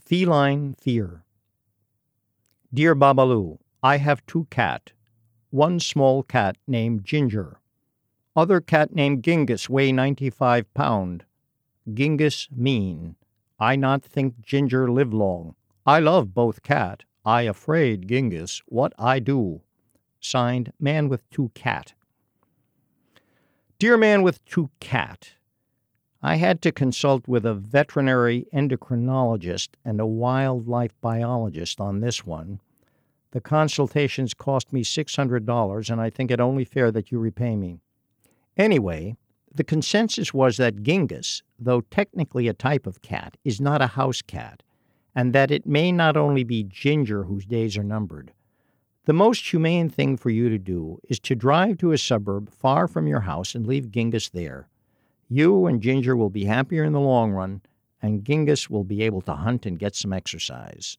Feline Fear. Dear Babalu, I have two cat. One small cat named Ginger. Other cat named Gingus weigh 95 pound. Gingus mean. I not think Ginger live long. I love both cat. I afraid Gingus. What I do? Signed, Man with Two Cat. Dear Man with Two Cat, I had to consult with a veterinary endocrinologist and a wildlife biologist on this one. The consultations cost me $600, and I think it only fair that you repay me. Anyway, the consensus was that Genghis, though technically a type of cat, is not a house cat, and that it may not only be Ginger whose days are numbered. The most humane thing for you to do is to drive to a suburb far from your house and leave Genghis there. You and Ginger will be happier in the long run, and Genghis will be able to hunt and get some exercise.